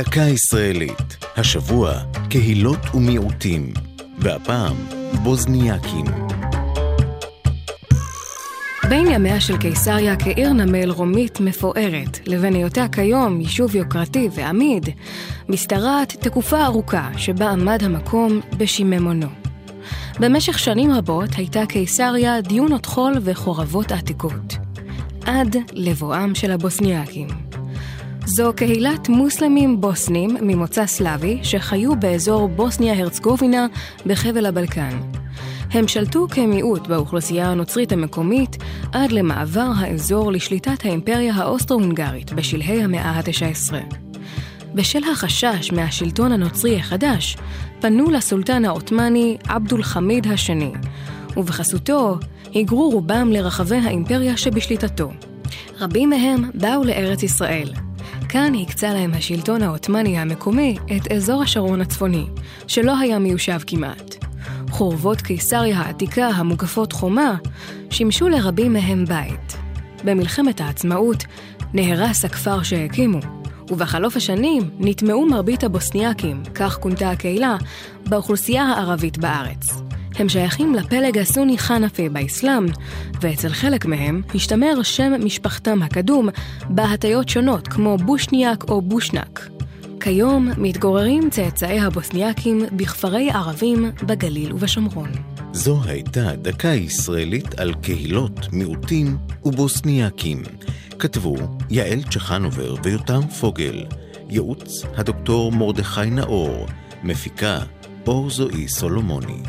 דקה ישראלית, השבוע קהילות ומיעוטים, והפעם בוזניאקים. בין ימיה של קיסריה כעיר נמל רומית מפוארת, לבין היותה כיום יישוב יוקרתי ועמיד, משתרעת תקופה ארוכה שבה עמד המקום בשיממונו. במשך שנים רבות הייתה קיסריה דיונות חול וחורבות עתיקות. עד לבואם של הבוסניאקים. זו קהילת מוסלמים בוסנים ממוצא סלאבי שחיו באזור בוסניה-הרצגובינה בחבל הבלקן. הם שלטו כמיעוט באוכלוסייה הנוצרית המקומית עד למעבר האזור לשליטת האימפריה האוסטרו-הונגרית בשלהי המאה ה-19. בשל החשש מהשלטון הנוצרי החדש, פנו לסולטן העות'מאני עבדול חמיד השני, ובחסותו היגרו רובם לרחבי האימפריה שבשליטתו. רבים מהם באו לארץ ישראל. כאן הקצה להם השלטון העות'מאני המקומי את אזור השרון הצפוני, שלא היה מיושב כמעט. חורבות קיסריה העתיקה המוקפות חומה שימשו לרבים מהם בית. במלחמת העצמאות נהרס הכפר שהקימו, ובחלוף השנים נטמעו מרבית הבוסניאקים, כך כונתה הקהילה, באוכלוסייה הערבית בארץ. הם שייכים לפלג הסוני חנפי באסלאם, ואצל חלק מהם השתמר שם משפחתם הקדום בהטיות שונות כמו בושניאק או בושנק. כיום מתגוררים צאצאי הבוסניאקים בכפרי ערבים בגליל ובשומרון. זו הייתה דקה ישראלית על קהילות, מיעוטים ובוסניאקים. כתבו יעל צ'חנובר ויותם פוגל, ייעוץ הדוקטור מרדכי נאור, מפיקה אור זועי סולומוני.